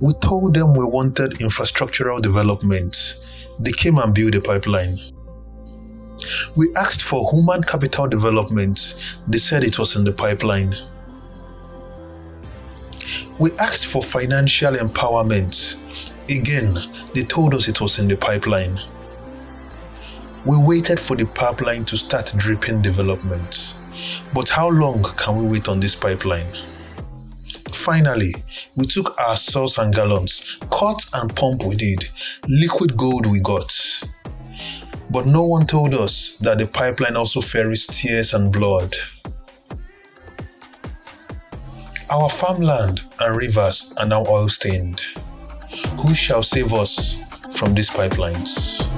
We told them we wanted infrastructural development. They came and built a pipeline. We asked for human capital development. They said it was in the pipeline. We asked for financial empowerment. Again, they told us it was in the pipeline. We waited for the pipeline to start dripping development. But how long can we wait on this pipeline? Finally, we took our sauce and gallons, cut and pump we did, liquid gold we got. But no one told us that the pipeline also ferries tears and blood. Our farmland and rivers are now oil stained. Who shall save us from these pipelines?